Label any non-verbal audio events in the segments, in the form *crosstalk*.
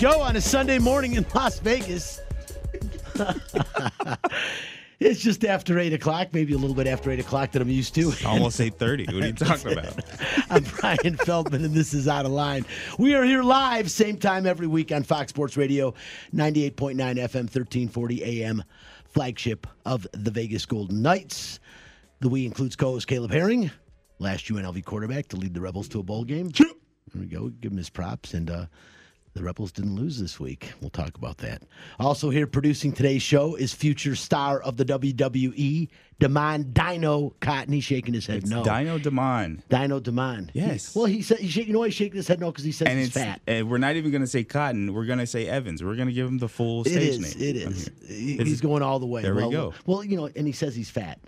go on a Sunday morning in Las Vegas. *laughs* it's just after 8 o'clock, maybe a little bit after 8 o'clock that I'm used to. Almost 8:30. What are you *laughs* talking about? I'm Brian Feldman, and this is Outta Line. We are here live, same time every week on Fox Sports Radio, 98.9 FM, 1340 AM, flagship of the Vegas Golden Knights. The we includes co-host Caleb Herring, last UNLV quarterback to lead the Rebels to a bowl game. There we go. Give him his props. And uh, the Rebels didn't lose this week. We'll talk about that. Also, here producing today's show is future star of the WWE, Damon Dino Cotton. He's shaking his head It's no. Dino Demon. Dino Damon. Yes. He- well, he said, he shake, you know why he's shaking his head no? Because he says And he's fat. and we're not even going to say Cotton. We're going to say Evans. We're going to give him the full It stage is. name. It is. here. He- It's- He's going all the way. There we go. Well, you know, and he says he's fat.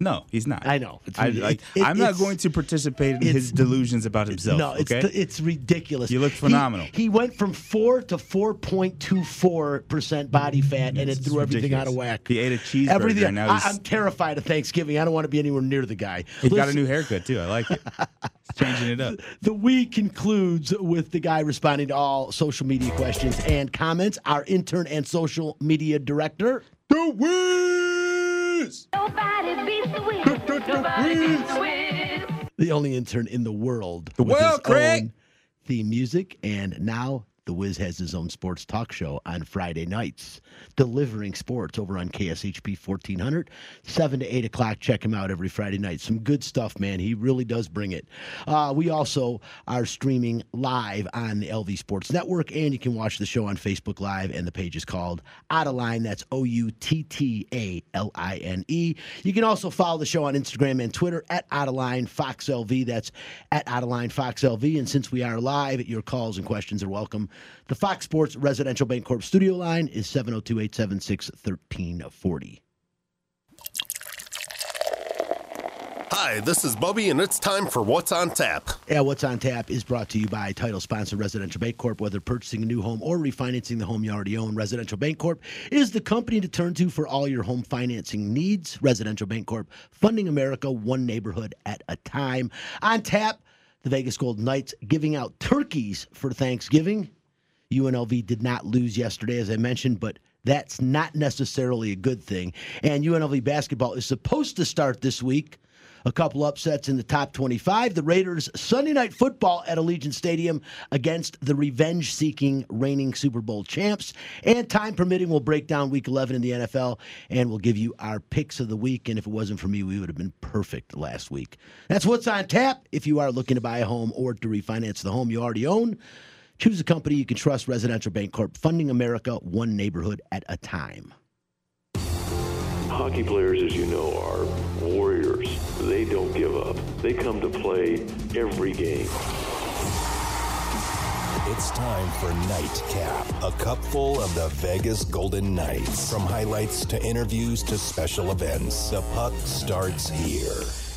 No, he's not. I know. It's I, like, it, I'm not going to participate in his delusions about himself. No, it's okay? it's ridiculous. You look phenomenal. He, went from four to four point two four percent body fat, and it threw everything out of whack. He ate a cheeseburger, Everything. now I, I'm terrified of Thanksgiving. I don't want to be anywhere near the guy. He's got a new haircut too. I like it. He's changing it up. *laughs* The week concludes with the guy responding to all social media questions and comments. Our intern and social media director. The Wiz! Nobody beats the Wiz. Nobody beats the Wiz. the only intern in the world. The with world, Craig. own theme music, and now the Wiz has his own sports talk show on Friday nights, delivering sports over on KSHP 1400, 7 to 8 o'clock. Check him out every Friday night. Some good stuff, man. He really does bring it. Uh, we also are streaming live on the LV Sports Network, and you can watch the show on Facebook Live, and the page is called Outta Line. That's O U T T A L I N E. You can also follow the show on Instagram and Twitter at Out of Line Fox LV. That's at Out of Line Fox LV. And since we are live, your calls and questions are welcome. The Fox Sports Residential Bancorp studio line is 702 876 1340. Hi, this is Bubby, and it's time for What's on Tap. Yeah, What's on Tap is brought to you by title sponsor Residential Bancorp. Whether purchasing a new home or refinancing the home you already own, Residential Bancorp is the company to turn to for all your home financing needs. Residential Bancorp, funding America one neighborhood at a time. On tap, the Vegas Gold Knights giving out turkeys for Thanksgiving. UNLV did not lose yesterday, as I mentioned, but that's not necessarily a good thing. And UNLV basketball is supposed to start this week. A couple upsets in the top 25. The Raiders Sunday night football at Allegiant Stadium against the revenge seeking reigning Super Bowl champs. And time permitting, we'll break down week 11 in the NFL and we'll give you our picks of the week. And if it wasn't for me, we would have been perfect last week. That's what's on tap. If you are looking to buy a home or to refinance the home you already own, choose a company you can trust Residential Bancorp, funding America one neighborhood at a time. Hockey players, as you know, are warriors. They don't give up. They come to play every game. It's time for Nightcap, a cupful of the Vegas Golden Knights. From highlights to interviews to special events, the puck starts here.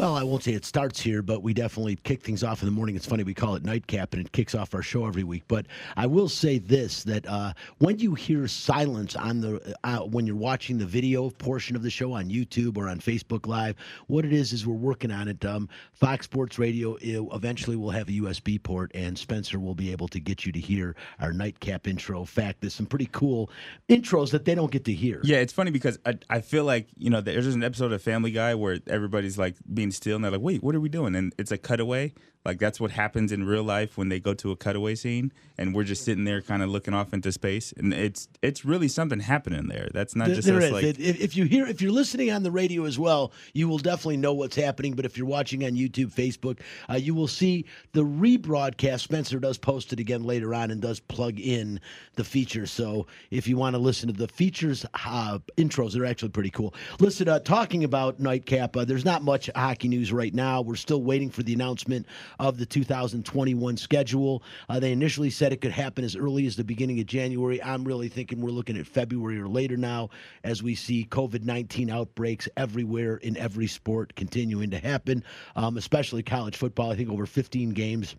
Well, I won't say it starts here, but we definitely kick things off in the morning. It's funny we call it nightcap, and it kicks off our show every week. But I will say this: that uh, when you hear silence on the uh, when you're watching the video portion of the show on YouTube or on Facebook Live, what it is is we're working on it. Um, Fox Sports Radio eventually will have a USB port, and Spencer will be able to get you to hear our nightcap intro. In fact, there's some pretty cool intros that they don't get to hear. Yeah, it's funny because I, I feel like you know there's an episode of Family Guy where everybody's like being still and they're like, wait, what are we doing? And it's a cutaway. Like that's what happens in real life when they go to a cutaway scene, and we're just sitting there, kind of looking off into space, and it's it's really something happening there. That's not There- just there us is. like if, if you hear, if you're listening on the radio as well, you will definitely know what's happening. But if you're watching on YouTube, Facebook, uh, you will see the rebroadcast. Spencer does post it again later on and does plug in the features. So if you want to listen to the features uh, intros, they're actually pretty cool. Listen, uh, talking about Nightcap, uh, there's not much hockey news right now. We're still waiting for the announcement of the 2021 schedule. Uh, they initially said it could happen as early as the beginning of January. I'm really thinking we're looking at February or later now as we see COVID 19 outbreaks everywhere in every sport continuing to happen, um, especially college football. I think over 15 games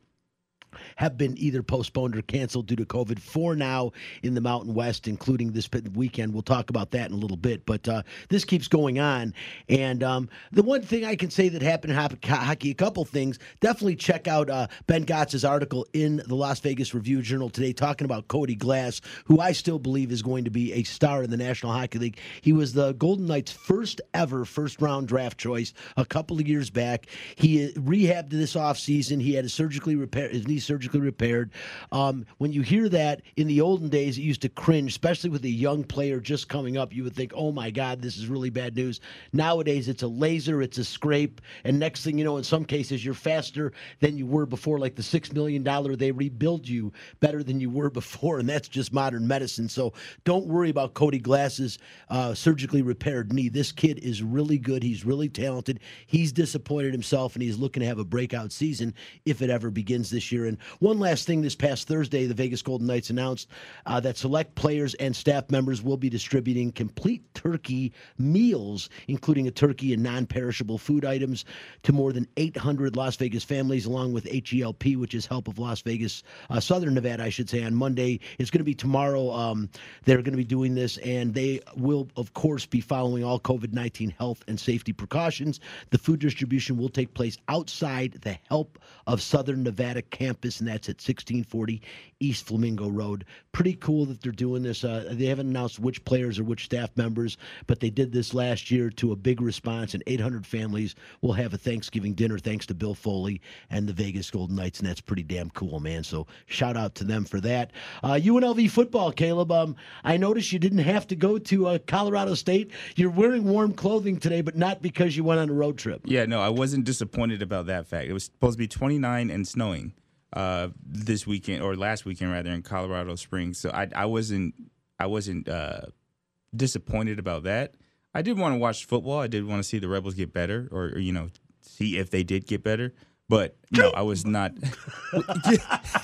have been either postponed or canceled due to COVID. Four now in the Mountain West, including this weekend. We'll talk about that in a little bit. But uh, this keeps going on. And um, the one thing I can say that happened in hockey, a couple things. Definitely check out uh, Ben Gotz's article in the Las Vegas Review Journal today talking about Cody Glass, who I still believe is going to be a star in the National Hockey League. He was the Golden Knights' first ever first round draft choice a couple of years back. He uh, rehabbed this offseason. He had his surgically repaired his knee surgically repaired. Um, when you hear that in the olden days, it used to cringe, especially with a young player just coming up. You would think, "Oh my God, this is really bad news." Nowadays, it's a laser, it's a scrape, and next thing you know, in some cases, you're faster than you were before. Like the six million dollar, they rebuild you better than you were *laughs* before, and that's just modern medicine. So don't worry about Cody Glass's uh, surgically repaired knee. This kid is really good. He's really talented. He's disappointed himself, and he's looking to have a breakout season if it ever begins this year. And one last thing this past Thursday, the Vegas Golden Knights announced uh, that select players and staff members will be distributing complete turkey meals, including a turkey and non perishable food items, to more than 800 Las Vegas families, along with HELP, which is Help of Las Vegas, uh, Southern Nevada, I should say, on Monday. It's going to be tomorrow. Um, they're going to be doing this, and they will, of course, be following all COVID 19 health and safety precautions. The food distribution will take place outside the Help of Southern Nevada campus, and that's at 1640 East Flamingo Road. Pretty cool that they're doing this. Uh, they haven't announced which players or which staff members, but they did this last year to a big response, and 800 families will have a Thanksgiving dinner thanks to Bill Foley and the Vegas Golden Knights, and that's pretty damn cool, man. So shout out to them for that. Uh, UNLV football, Caleb. Um, I noticed you didn't have to go to uh, Colorado State. You're wearing warm clothing today, but not because you went on a road trip. Yeah, no, I wasn't disappointed about that fact. It was supposed to be 29 and snowing uh, this weekend or last weekend rather in Colorado Springs. So I I wasn't I wasn't uh, disappointed about that. I did want to watch football. I did want to see the Rebels get better, or, or you know, see if they did get better. But no, I was not. *laughs*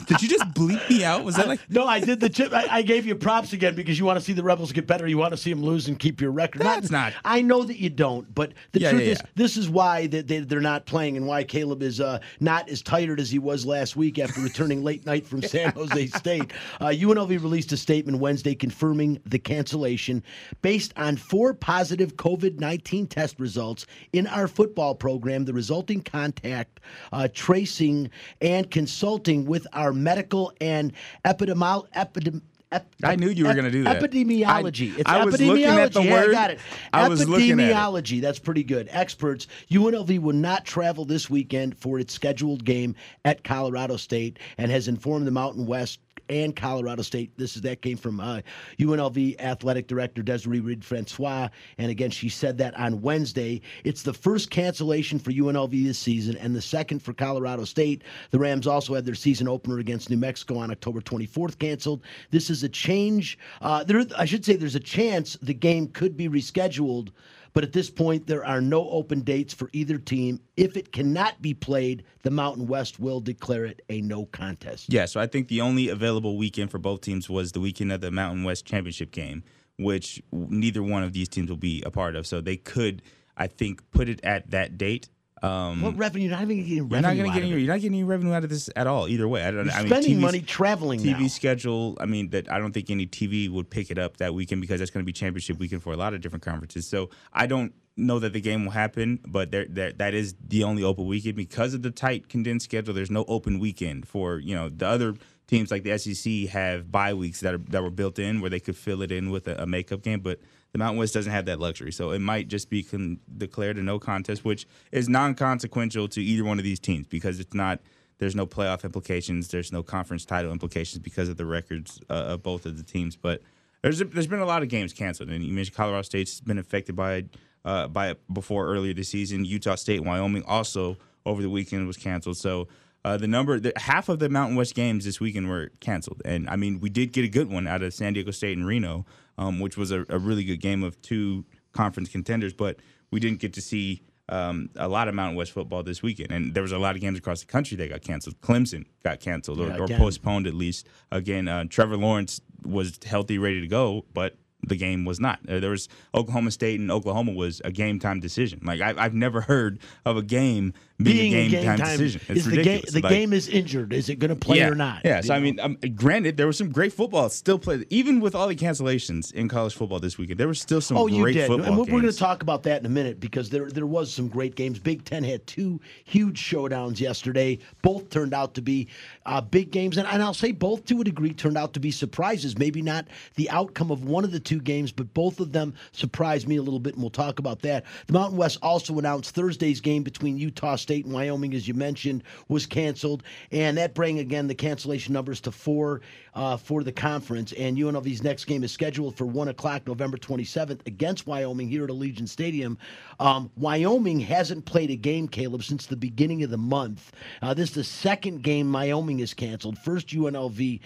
did you just bleep me out? Was that like? No, I did the chip. I, I gave you props again because you want to see the Rebels get better. You want to see them lose and keep your record. That's not- I know that you don't, but the Yeah, truth yeah, is, this is why that they, they're not playing and why Caleb is uh, not as tired as he was last week after returning late night from San Jose *laughs* State. Uh, UNLV released a statement Wednesday confirming the cancellation based on four positive COVID 19 test results in our football program, the resulting contact uh, Uh, tracing and consulting with our medical and epidemiology. epidem. ep- I knew you were ep- gonna do that. Epidemiology. I- it's I was epidemiology. looking at the Yeah, word. I got it. I was looking at. Epidemiology. That's pretty good. Experts. UNLV will not travel this weekend for its scheduled game at Colorado State and has informed the Mountain West and Colorado State. This is that came from uh, UNLV athletic director Desiree Reed Francois, and again she said that on Wednesday. It's the first cancellation for UNLV this season, and the second for Colorado State. The Rams also had their season opener against New Mexico on October 24th canceled. This is a change. Uh, there, I should say, there's a chance the game could be rescheduled. But at this point, there are no open dates for either team. If it cannot be played, the Mountain West will declare it a no contest. Yeah, so I think the only available weekend for both teams was the weekend of the Mountain West Championship game, which neither one of these teams will be a part of. So they could, I think, put it at that date. Um, What revenue? You're not even getting revenue. you're not going to out get of any. You're not getting any revenue out of this at all. Either way, I don't. You're I mean, spending TV's money traveling TV now. schedule. I mean, that I don't think any TV would pick it up that weekend because that's going to be championship weekend for a lot of different conferences. So I don't know that the game will happen, but there, there that is the only open weekend because of the tight condensed schedule. There's no open weekend for you know the other teams like the SEC have bye weeks that are that were built in where they could fill it in with a, a makeup game, but the Mountain West doesn't have that luxury. So it might just be con- declared a no contest, which is non-consequential to either one of these teams because it's not. There's no playoff implications. There's no conference title implications because of the records uh, of both of the teams. But there's there's been a lot of games canceled, and you mentioned Colorado State's been affected by uh, by it before earlier this season. Utah State, Wyoming also over the weekend was canceled. So uh, the number, the, half of the Mountain West games this weekend were canceled, and I mean we did get a good one out of San Diego State and Reno, um, which was a, a really good game of two conference contenders, but we didn't get to see. Um, a lot of Mountain West football this weekend, and there was a lot of games across the country that got canceled. Clemson got canceled or, Yeah, or postponed at least. Again, uh, Trevor Lawrence was healthy, ready to go, but the game was not. Uh, There was Oklahoma State and Oklahoma was a game time decision. Like I, I've never *laughs* heard of a game being, a game, time, decision. It's is the game ridiculous. the Like- game is injured? Is it going to play yeah, or not? Yeah. So I mean, um, granted, there was some great football still played, even with all the cancellations in college football this weekend. There was still some Oh, you great did, football and we're, we're going to talk about that in a minute because there there was some great games. Big Ten had two huge showdowns yesterday. Both turned out to be uh, big games, and, and I'll say both to a degree turned out to be surprises. Maybe not the outcome of one of the two games, but both of them surprised me a little bit, and we'll talk about that. The Mountain West also announced Thursday's game between Utah State and Wyoming, as you mentioned, was canceled, and that bring again the cancellation numbers to four uh, for the conference. And UNLV's next game is scheduled for one o'clock, November 27th, against Wyoming here at Allegiant Stadium. Um, Wyoming hasn't played a game, Caleb, since the beginning of the month. Uh, this is the second game Wyoming is canceled. First UNLV.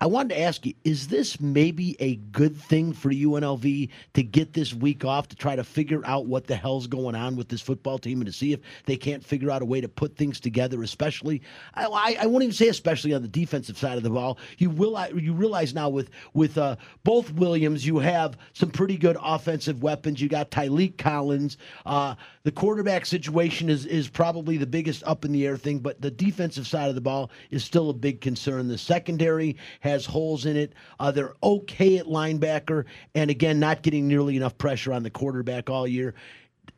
I wanted to ask you, is this maybe a good thing for UNLV to get this week off to try to figure out what the hell's going on with this football team and to see if they can't figure out a way to put things together, especially, I, I, won't even say especially on the defensive side of the ball. You will you realize now with with uh, both Williams, you have some pretty good offensive weapons. You got Tyreek Collins. Uh, the quarterback situation is is probably the biggest up in the air thing, but the defensive side of the ball is still a big concern. The secondary has holes in it. Uh, they're okay at linebacker, and again, not getting nearly enough pressure on the quarterback all year.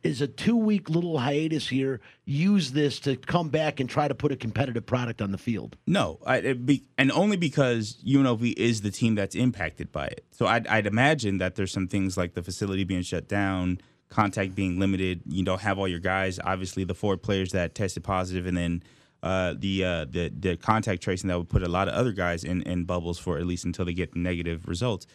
Is a two week little hiatus here. Use this to come back and try to put a competitive product on the field. No, I, be, and only because UNLV is the team that's impacted by it. So I'd, I'd imagine that there's some things like the facility being shut down, contact being limited. You don't have all your guys. Obviously, the four players that tested positive, and then uh, the uh, the the contact tracing that would put a lot of other guys in in bubbles for at least until they get negative results.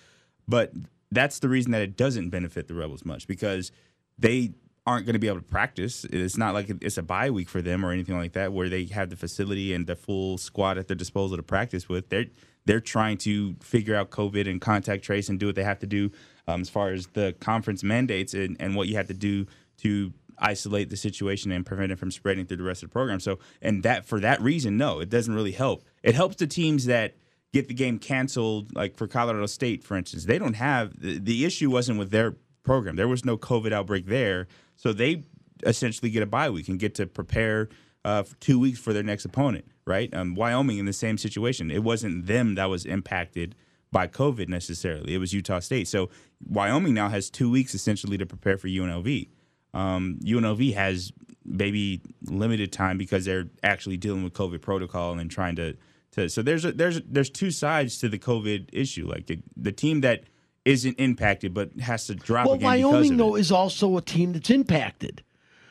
But that's the reason that it doesn't benefit the Rebels much because they aren't going to be able to practice. It's not like it's a bye week for them or anything like that, where they have the facility and the full squad at their disposal to practice with. They're they're trying to figure out COVID and contact trace and do what they have to do um, as far as the conference mandates and, and what you have to do to isolate the situation and prevent it from spreading through the rest of the program. So, and that for that reason, no, it doesn't really help. It helps the teams that get the game canceled, like for Colorado State, for instance. They don't have the, the issue wasn't with their program. There was no COVID outbreak there, so they essentially get a bye week and get to prepare uh, two weeks for their next opponent. Right? Um, Wyoming in the same situation. It wasn't them that was impacted by COVID necessarily. It was Utah State. So Wyoming now has two weeks essentially to prepare for UNLV. Um, UNLV has maybe limited time because they're actually dealing with COVID protocol and trying to. to so there's a, there's there's two sides to the COVID issue. Like the, the team that isn't impacted but has to drop Well, again Wyoming though it. is also a team that's impacted.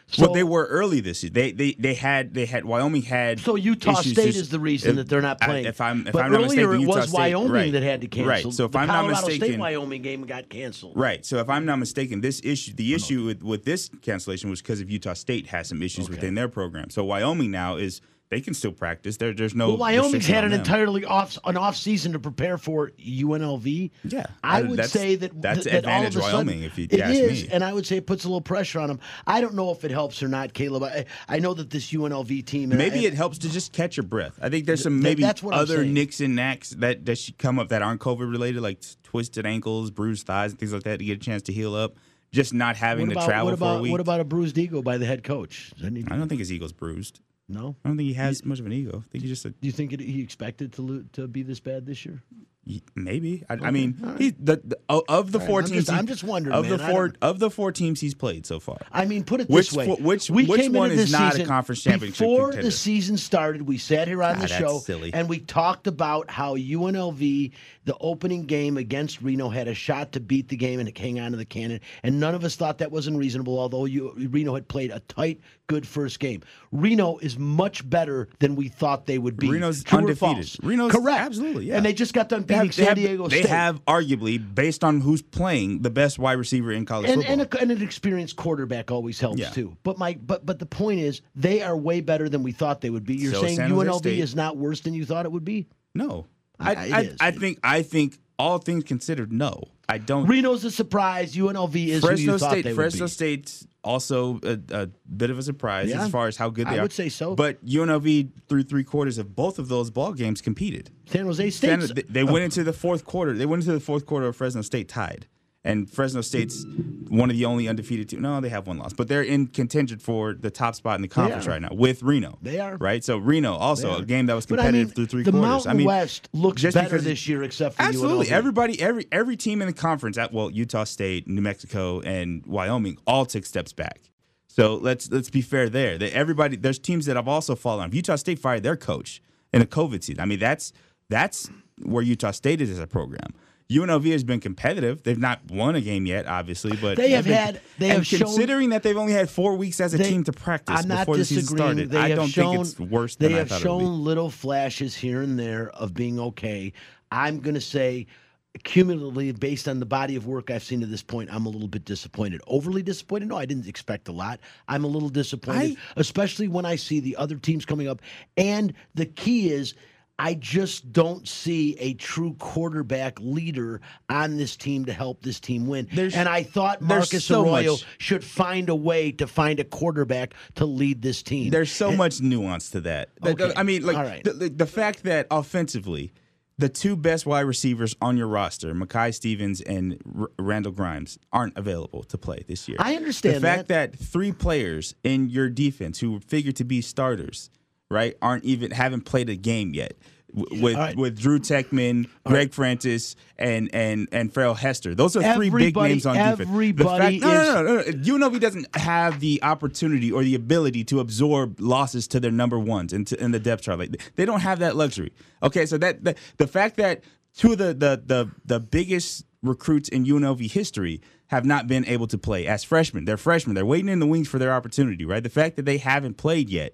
So well, they were early this year. They they they had they had Wyoming had. So Utah State just- is the reason if- that they're not playing. if I'm if but I'm not earlier mistaken, it Utah was State- Wyoming right, that had to cancel. Right. So if the I'm not mistaken, the Colorado State Wyoming game got canceled. Right. So if I'm not mistaken, this issue, the issue with, with this cancellation was because of Utah State has some issues within their program. So Wyoming now is they can still practice. There, there's no. Well, Wyoming's had an them. entirely off an off season to prepare for UNLV. Yeah. I Uh, would say that that's that all advantage of a sudden, Wyoming, if you it ask is, me. and I would say it puts a little pressure on them. I don't know if it helps or not, Caleb. I, I know that this UNLV team. Maybe I, it helps to just catch your breath. I think there's some maybe other nicks and knacks that, that should come up that aren't COVID related, like twisted ankles, bruised thighs, and things like that to get a chance to heal up. Just not having What to about, travel what for about a week. what about a bruised ego by the head coach? I don't think his ego's bruised. No. I don't think he has much of an ego. I think he just a Do you think it, he expected to lo- to be this bad this year? Maybe. I, I mean, he, the, the of the right, four I'm teams. just- he- I'm just wondering, Of the man. I four of the four teams he's played so far. I mean, put it Which this way: which- we which one is not a conference championship Before contender? the season started, we sat here on the show silly. and we talked about how UNLV, the opening game against Reno, had a shot to beat the game and hang on to the cannon, and none of us thought that was unreasonable. Although you, Reno had played a tight, good first game, Reno is much better than we thought they would be. Reno's True undefeated. Reno's- correct, absolutely, yeah. and they just got done Have, they have- Diego they have arguably, based on who's playing, the best wide receiver in college and, football. and, a, and an experienced quarterback always helps Yeah. too. But my but but the point is they are way better than we thought they would be. You're So saying UNLV State. is not worse than you thought it would be. no, I, Yeah, I, is. I think I think all things considered, no, I don't. Reno's a surprise. UNLV is who Fresno you thought State, they Fresno would be. State's also a, a bit of a surprise Yeah. as far as how good they I are. I would say so. But UNLV through three quarters of both of those ball games competed. San Jose State. They, they oh. went into the fourth quarter. They went into the fourth quarter of Fresno State tied, and Fresno State's one of the only undefeated teams. No, they have one loss, but they're in contention for the top spot in the conference right now with Reno. They are. right. So Reno also a game that was But I competitive mean, through three the quarters. Mountain I mean, West looks just better this year, except for Absolutely, everybody, every every team in the conference, at well, Utah State, New Mexico, and Wyoming, all took steps back. So let's let's be fair there. That everybody, there's teams that have also fallen off. Utah State fired their coach in a COVID season. I mean, that's that's where Utah State is as a program. UNLV has been competitive. They've not won a game yet, obviously, but They have been- had- they have shown- considering that they've only had four weeks as a They- team to practice I'm not before the season started, They I have don't shown, think it's worse They I have thought shown it would be. little flashes here and there of being okay. I'm going to say, cumulatively, based on the body of work I've seen to this point, I'm a little bit disappointed. Overly disappointed? No, I didn't expect a lot. I'm a little disappointed, especially when I see the other teams coming up. And the key is. I just don't see a true quarterback leader on this team to help this team win. There's- and I thought Marcus so Arroyo much- should find a way to find a quarterback to lead this team. There's so much nuance to that. Okay. I mean, like right. the, the, the fact that offensively, the two best wide receivers on your roster, Makai Stevens and R- Randall Grimes, aren't available to play this year. I understand the fact that. three players in your defense who figure to be starters, right, aren't even haven't played a game yet. w- With right. with Drew Tejchman, Greg Francis, and and and Farrell Hester, those are three big names on defense. Everybody fact, no, is- no, no, no, no. UNLV doesn't have the opportunity or the ability to absorb losses to their number ones in, in the depth chart. Like they don't have that luxury. Okay, so that the, the fact that two of the, the the the biggest recruits in UNLV history have not been able to play as freshmen. They're freshmen. They're waiting in the wings for their opportunity. Right. The fact that they haven't played yet.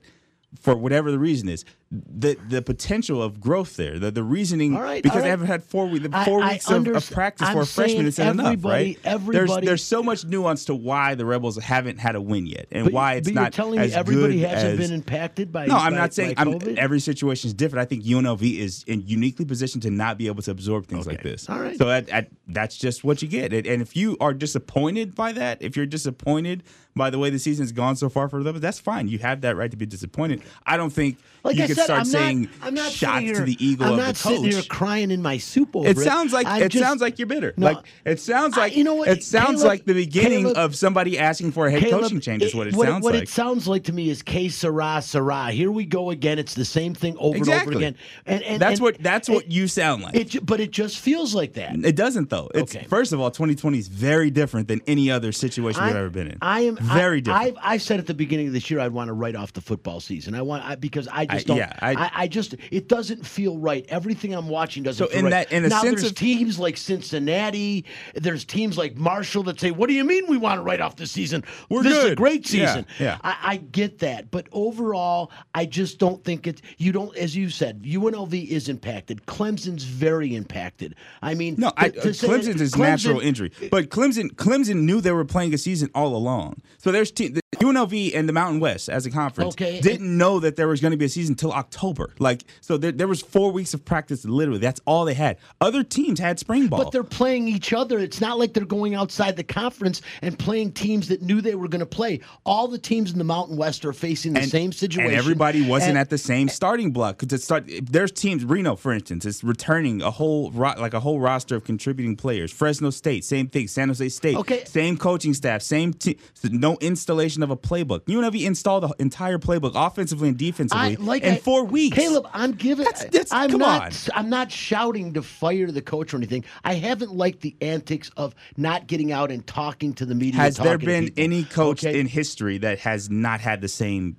For whatever the reason is, the the potential of growth there, the the reasoning right, because all they haven't had four weeks I- four I weeks of, of practice I'm for a freshman isn't enough, right? There's everybody- there's so much nuance to why the Rebels haven't had a win yet, and But- why it's but not you're telling as me everybody hasn't as- been impacted by. No, I'm not saying I'm, every situation is different. I think UNLV is in uniquely positioned to not be able to absorb things like this. All right. So that, that, that's just what you get. And and if you are disappointed by that, if you're disappointed by the way the season's gone so far for them, that's fine. You have that right to be disappointed. I don't think Like you I can start I'm saying not, I'm not shots here, to the ego I'm of not the sitting here crying in my soup over It it. sounds like I'm it just- sounds like you're bitter. No, like it sounds I- like you know what, it sounds Caleb- like the beginning Caleb- of somebody asking for a head Caleb, coaching change. Is what it, sounds what like. What it sounds like to me is que sera, sera. Here we go again. It's the same thing over and over again. And, and that's and what that's what you sound like. It, but it just feels like that. It doesn't though. It's Okay. first of all, 2020 is very different than any other situation we've ever been in. I am very I, different. I've, I said at the beginning of this year I'd want to write off the football season. I want I, because I just I- don't. yeah, I, I- I, just it doesn't feel right. Everything I'm watching doesn't So feel in right. that- in a now sense there's of- teams like Cincinnati. There's teams like Marshall that say, "What do you mean we want to write off this season? We're this is a great season." yeah. I, I get that, but overall, I just don't think it's. You don't, as you said, UNLV is impacted. Clemson's very impacted. I mean, no, I, to- Clemson's is Clemson- natural injury, but Clemson Clemson knew they were playing a season all along. So there's te- the UNLV and the Mountain West as a conference Okay. didn't know that there was going to be a season until October. Like so, there, there was four weeks of practice. Literally, that's all they had. Other teams had spring ball. But they're playing each other. It's not like they're going outside the conference and playing teams that knew they were going to play. All the teams in the Mountain West are facing the same situation. And everybody wasn't And- at the same starting block. Because it start there's teams. Reno, for instance, is returning a whole like a whole roster of contributing players. Fresno State, same thing. San Jose State, Okay. same coaching staff, same team. No installation of a playbook. UNLV installed the entire playbook, offensively and defensively, I, like I- four weeks. Caleb, I'm giving. That's- that's- I'm come not. on. I'm not shouting to fire the coach or anything. I haven't liked the antics of not getting out and talking to the media. has there been any coach Okay? in history that has not had the same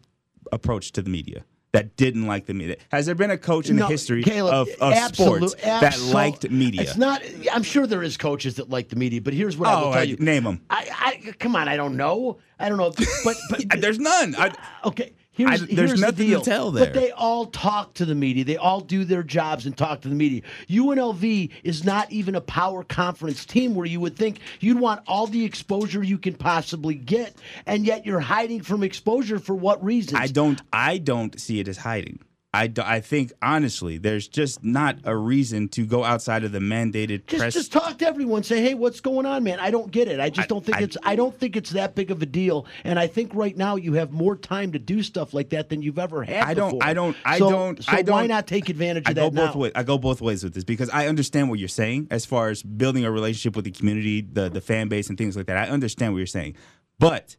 approach to the media? That didn't like the media. Has there been a coach in No, the history Caleb, of, of absolute- sports that liked media? It's not. I'm sure there is coaches that like the media, but here's what I Oh, will tell I- you. name 'em. I, I come on. I don't know. I don't know. But but *laughs* There's none. I, *laughs* Okay. Here's, I- there's here's nothing the to tell tell But they all talk to the media. They all do their jobs and talk to the media. UNLV is not even a power conference team where you would think you'd want all the exposure you can possibly get, and yet you're hiding from exposure for what reasons? I don't. I don't see it as hiding. I, do- I think honestly, there's just not a reason to go outside of the mandated Just, press. just talk to everyone. Say, hey, what's going on, man? I don't get it. I just don't think I- it's. I don't think it's that big of a deal. And I think right now you have more time to do stuff like that than you've ever had. I don't. before. I don't. I So- don't. So I don't. why not take advantage I of go that both now? ways. I go both ways with this because I understand what you're saying as far as building a relationship with the community, the the fan base, and things like that. I understand what you're saying, but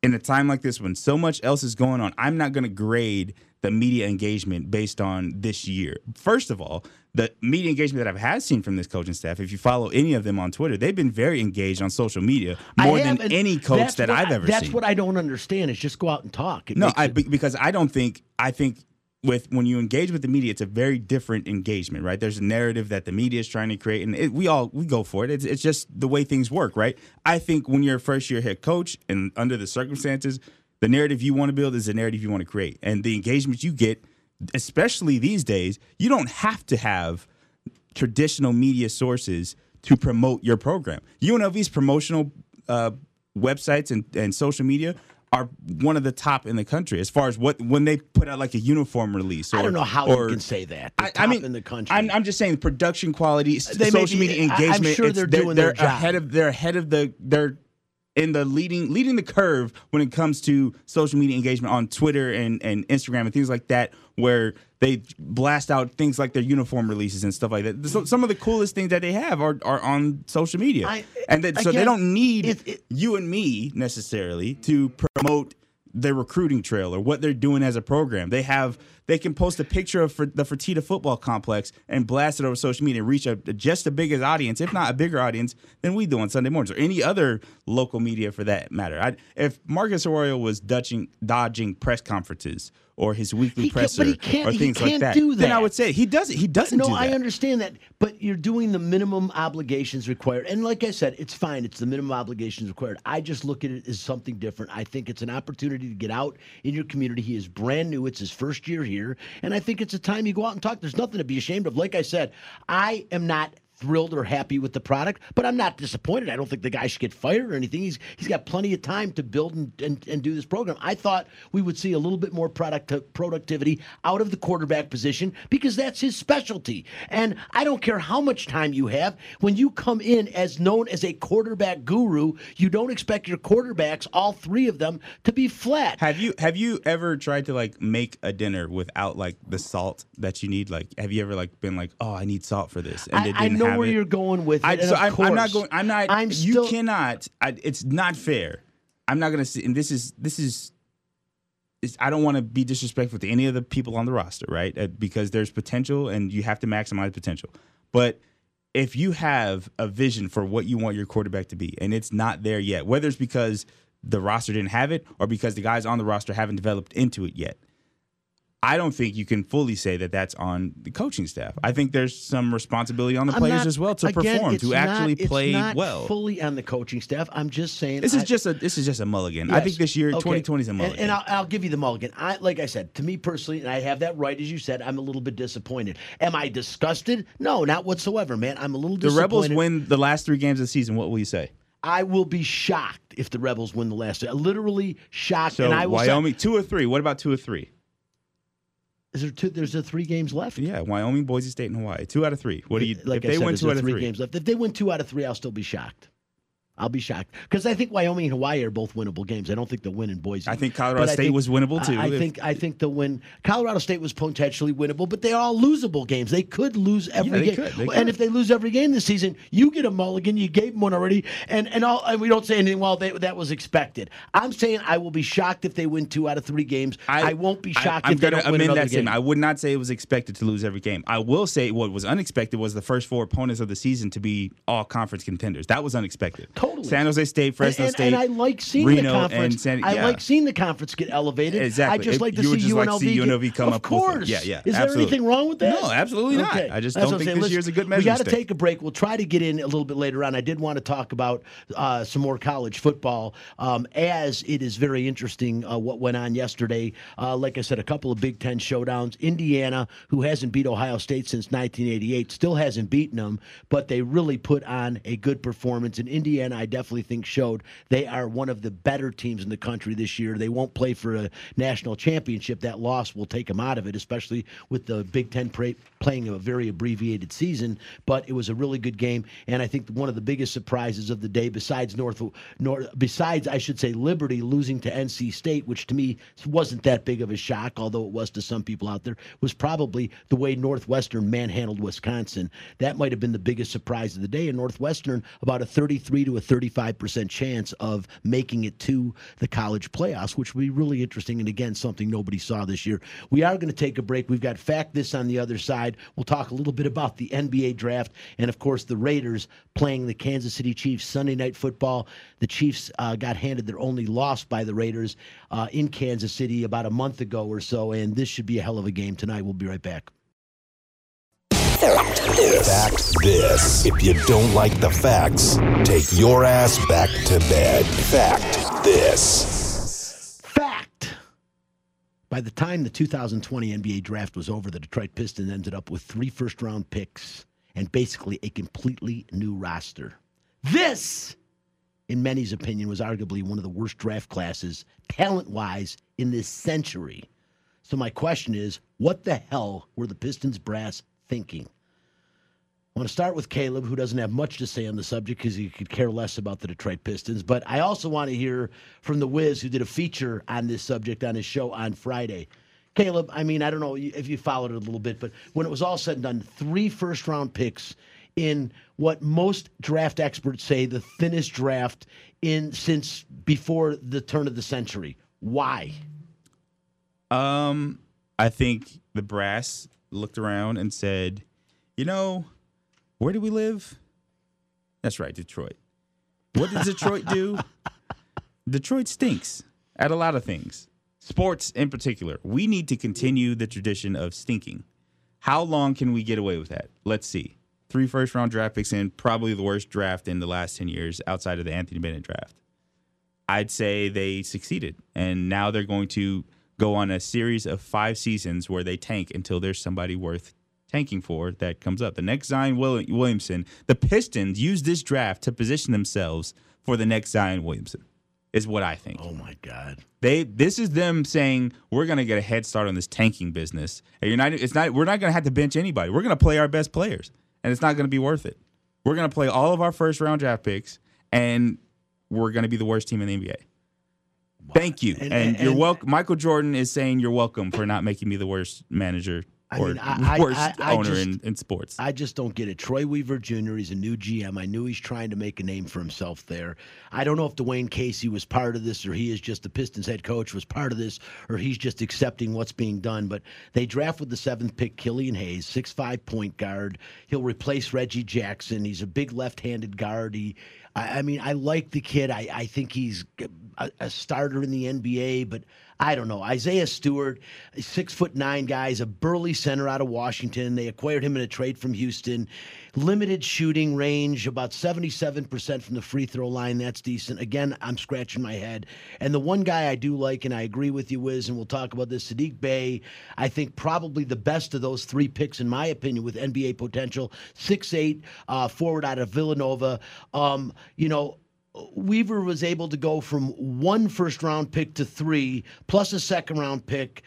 in a time like this when so much else is going on, I'm not going to grade the media engagement based on this year. First of all, the media engagement that I've had seen from this coaching staff, if you follow any of them on Twitter, they've been very engaged on social media more have, than any coach that I've I- ever That's seen. what I don't understand. Is just go out and talk. It No, I it- because I don't think I think with when you engage with the media, it's a very different engagement, right? There's a narrative that the media is trying to create, and it, we all we go for it. It's it's just the way things work, right? I think when you're a first year head coach and under the circumstances, the narrative you want to build is the narrative you want to create, and the engagement you get, especially these days, you don't have to have traditional media sources to promote your program. UNLV's promotional uh, websites and, and social media are one of the top in the country as far as what when they put out like a uniform release. Or, I don't know how or, you can say that. I, I mean, in the country. I'm, I'm just saying production quality, They social be- media I- I'm engagement. sure they're they're, doing their they're job. ahead of they're ahead of the they're in the leading leading the curve when it comes to social media engagement on Twitter and, and Instagram and things like that, where they blast out things like their uniform releases and stuff like that. So some of the coolest things that they have are, are on social media, I- and that, so they don't need it- it- you and me necessarily to promote their recruiting trail or what they're doing as a program. They have they can post a picture of the Fertitta football complex and blast it over social media and reach a just a bigger audience, if not a bigger audience than we do on Sunday mornings or any other local media for that matter. I, if Marcus Arroyo was dodging dodging press conferences or his weekly He presser but he can't- or things like that, do then I would say he does it. He doesn't no, do that. I understand that, but you're doing the minimum obligations required. And like I said, it's fine. It's the minimum obligations required. I just look at it as something different. I think it's an opportunity to get out in your community. He is brand new. It's his first year here. And I think it's a time you go out and talk. There's nothing to be ashamed of. Like I said, I am not thrilled or happy with the product, but I'm not disappointed. I don't think the guy should get fired or anything. He's he's got plenty of time to build and, and, and do this program. I thought we would see a little bit more product productivity out of the quarterback position because that's his specialty. And I don't care how much time you have. When you come in as known as a quarterback guru, you don't expect your quarterbacks, all three of them, to be flat. Have you have you ever tried to like make a dinner without like the salt that you need? Like, have you ever like been like, oh, I need salt for this, and I, it didn't know where it? you're going with it. I, so I'm, I'm not going. I'm not. I'm you still, cannot. I, it's not fair. I'm not going to see. And this is this is. I don't want to be disrespectful to any of the people on the roster, right? Uh, because there's potential, and you have to maximize potential. But if you have a vision for what you want your quarterback to be, and it's not there yet, whether it's because the roster didn't have it or because the guys on the roster haven't developed into it yet, I don't think you can fully say that that's on the coaching staff. I think there's some responsibility on the I'm players not- as well to again, perform, to actually not- it's play not well. Fully on the coaching staff. I'm just saying. This is I- just a this is just a mulligan. I think this year, Okay. 2020 is a mulligan. And, I'll, I'll give you the mulligan. I, like I said, to me personally, and I have that right, as you said, I'm a little bit disappointed. Am I disgusted? No, not whatsoever, man. I'm a little the. Rebels win the last three games of the season. What will you say? I will be shocked if the Rebels win the last. Literally shocked. So and I will say- Wyoming two or three. What about two or three? Is there two? There's a three games left. Yeah, Wyoming, Boise State, and Hawaii. Two out of three. What do you? Like if I they said, win two out of three three, games left. If they win two out of three, I'll still be shocked. I'll be shocked because I think Wyoming and Hawaii are both winnable games. I don't think they'll win in Boise. I think Colorado But State think- was winnable, too, I, I if- think I think they'll win. Colorado State was potentially winnable, but they're all losable games. They could lose every they game. could, and could. if they lose every game this season, you get a mulligan. You gave them one already, and and all. And we don't say anything. Well, they, that was expected. I'm saying I will be shocked if they win two out of three games. I, won't be shocked I, am if they don't win another that game. statement. I would not say it was expected to lose every game. I will say what was unexpected was the first four opponents of the season to be all conference contenders. That was unexpected. Totally. San Jose State, Fresno and, State, and I like seeing Reno, the conference. and San, I like seeing the conference get elevated. Exactly. I just like to you see just UNLV. like see get- come of up with it. course. Yeah, yeah, Is there anything wrong with that? No, absolutely not. I just That's don't think this year's a good measure. We got to take a break. We'll try to get in a little bit later on. I did want to talk about uh, some more college football, um, as it is very interesting uh, what went on yesterday. Uh, like I said, a couple of Big Ten showdowns. Indiana, who hasn't beat Ohio State since 1988, still hasn't beaten them, but they really put on a good performance. And Indiana I definitely think showed they are one of the better teams in the country this year. They won't play for a national championship. That loss will take them out of it, especially with the Big Ten playing a very abbreviated season. But it was a really good game, and I think one of the biggest surprises of the day, besides North, North besides I should say Liberty losing to NC State, which to me wasn't that big of a shock, although it was to some people out there, was probably the way Northwestern manhandled Wisconsin. That might have been the biggest surprise of the day. And Northwestern about a 33 to a 35 percent chance of making it to the college playoffs, which would be really interesting. And again, something nobody saw this year. We are going to take a break. We've got fact this on the other side. We'll talk a little bit about the NBA draft and, of course, the Raiders playing the Kansas City Chiefs Sunday night football. The Chiefs uh, got handed their only loss by the Raiders uh, in Kansas City about a month ago or so, and this should be a hell of a game tonight. We'll be right back. Fact this. If you don't like the facts, take your ass back to bed. Fact this. Fact. By the time the 2020 NBA draft was over, the Detroit Pistons ended up with three first round picks and basically a completely new roster. This, in many's opinion, was arguably one of the worst draft classes, talent wise, in this century. So, my question is what the hell were the Pistons brass thinking? I want to start with Caleb, who doesn't have much to say on the subject because he could care less about the Detroit Pistons. But I also want to hear from the Wiz, who did a feature on this subject on his show on Friday. Caleb, I mean, I don't know if you followed it a little bit, but when it was all said and done, three first round picks in what most draft experts say the thinnest draft in since before the turn of the century. Why? Um, I think the brass looked around and said, you know, where do we live? That's right, Detroit. What does Detroit do? *laughs* Detroit stinks at a lot of things. Sports in particular. We need to continue the tradition of stinking. How long can we get away with that? Let's see. Three first round draft picks in, probably the worst draft in the last 10 years outside of the Anthony Bennett draft. I'd say they succeeded. And now they're going to go on a series of five seasons where they tank until there's somebody worth tanking for that comes up. The next Zion Williamson, the Pistons use this draft to position themselves for the next Zion Williamson, is what I think. Oh my God. They this is them saying we're gonna get a head start on this tanking business. And you're not it's not we're not gonna have to bench anybody. We're gonna play our best players. And it's not gonna be worth it. We're gonna play all of our first round draft picks and we're gonna be the worst team in the NBA. Thank you. And- And, and- you're welcome. Michael Jordan is saying you're welcome for not making me the worst manager I or mean, I- worst I- I owner just- in, in sports. I just don't get it. Troy Weaver Jr. He's a new GM. I knew he's trying to make a name for himself there. I don't know if Dwane Casey was part of this or he is just the Pistons head coach was part of this or he's just accepting what's being done. But they draft with the seventh pick Killian Hayes, six five point guard. He'll replace Reggie Jackson. He's a big left handed guard. He, I, I mean, I like the kid. I, I think he's a, a starter in the NBA, but I don't know. Isaiah Stewart, six foot nine guy, a burly center out of Washington. They acquired him in a trade from Houston. Limited shooting range, about 77% from the free throw line. That's decent. Again, I'm scratching my head. And the one guy I do like, and I agree with you, Wiz, and we'll talk about this, Saddiq Bey, I think probably the best of those three picks, in my opinion, with NBA potential. 6'8, uh, forward out of Villanova. Um, you know, Weaver was able to go from one first round pick to three, plus a second round pick,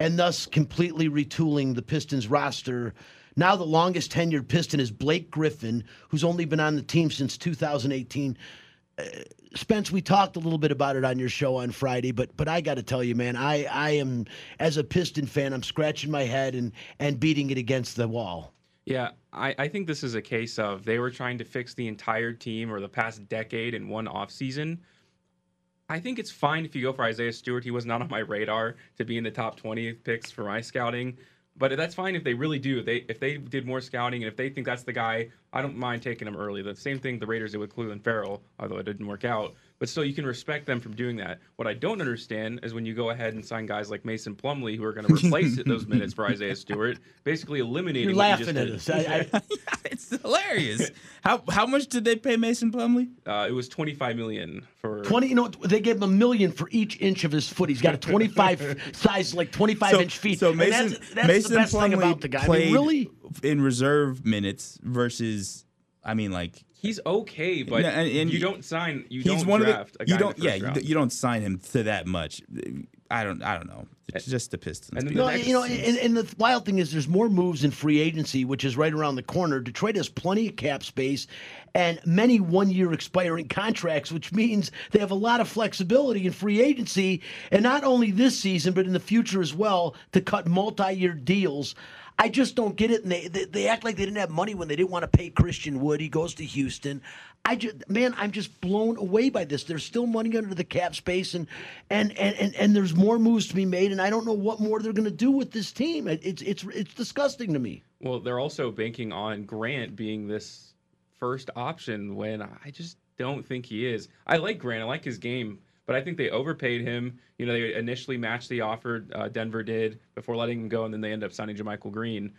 and thus completely retooling the Pistons roster. Now, the longest tenured Piston is Blake Griffin, who's only been on the team since 2018. Uh, Spence, we talked a little bit about it on your show on Friday, but but I got to tell you, man, I I am as a Piston fan, I'm scratching my head and and beating it against the wall. Yeah, I, I think this is a case of they were trying to fix the entire team or the past decade in one offseason. I think it's fine if you go for Isaiah Stewart. He was not on my radar to be in the top 20 picks for my scouting. But that's fine if they really do. They if they did more scouting and if they think that's the guy, I don't mind taking him early. The same thing the Raiders did with Clelin Ferrell, although it didn't work out. But still, you can respect them from doing that. What I don't understand is when you go ahead and sign guys like Mason Plumlee, who are going to replace those minutes for Isaiah *laughs* Stewart, basically eliminating. You're what you laughing just at did. us. I, I, *laughs* *laughs* it's hilarious. how how much did they pay Mason Plumlee? Uh, it was 25 million for 20 you know they gave him a million for each inch of his foot he's got a 25 size like 25 inch feet So And Mason, that's, that's Mason the best Plumlee thing about the guy I mean, really in reserve minutes versus I mean, like He's okay, but No, and- and you don't sign. You he's don't one draft of the a guy you don't the yeah first you, round. you don't sign him to that much. I don't I don't know. It's just the Pistons. And then. No, you know, and, and the wild thing is, there's more moves in free agency, which is right around the corner. Detroit has plenty of cap space and many one-year expiring contracts, which means they have a lot of flexibility in free agency, and not only this season, but in the future as well, to cut multi-year deals. I just don't get it, and they, they they act like they didn't have money when they didn't want to pay Christian Wood. He goes to Houston. I just man, I'm just blown away by this. There's still money under the cap space, and and and and, and there's more moves to be made, and I don't know what more they're going to do with this team. It- It's it's it's disgusting to me. Well, they're also banking on Grant being this first option when I just don't think he is. I like Grant. I like his game, but I think they overpaid him. You know, they initially matched the offer uh, Denver did before letting him go, and then they end up signing Jerami Grant.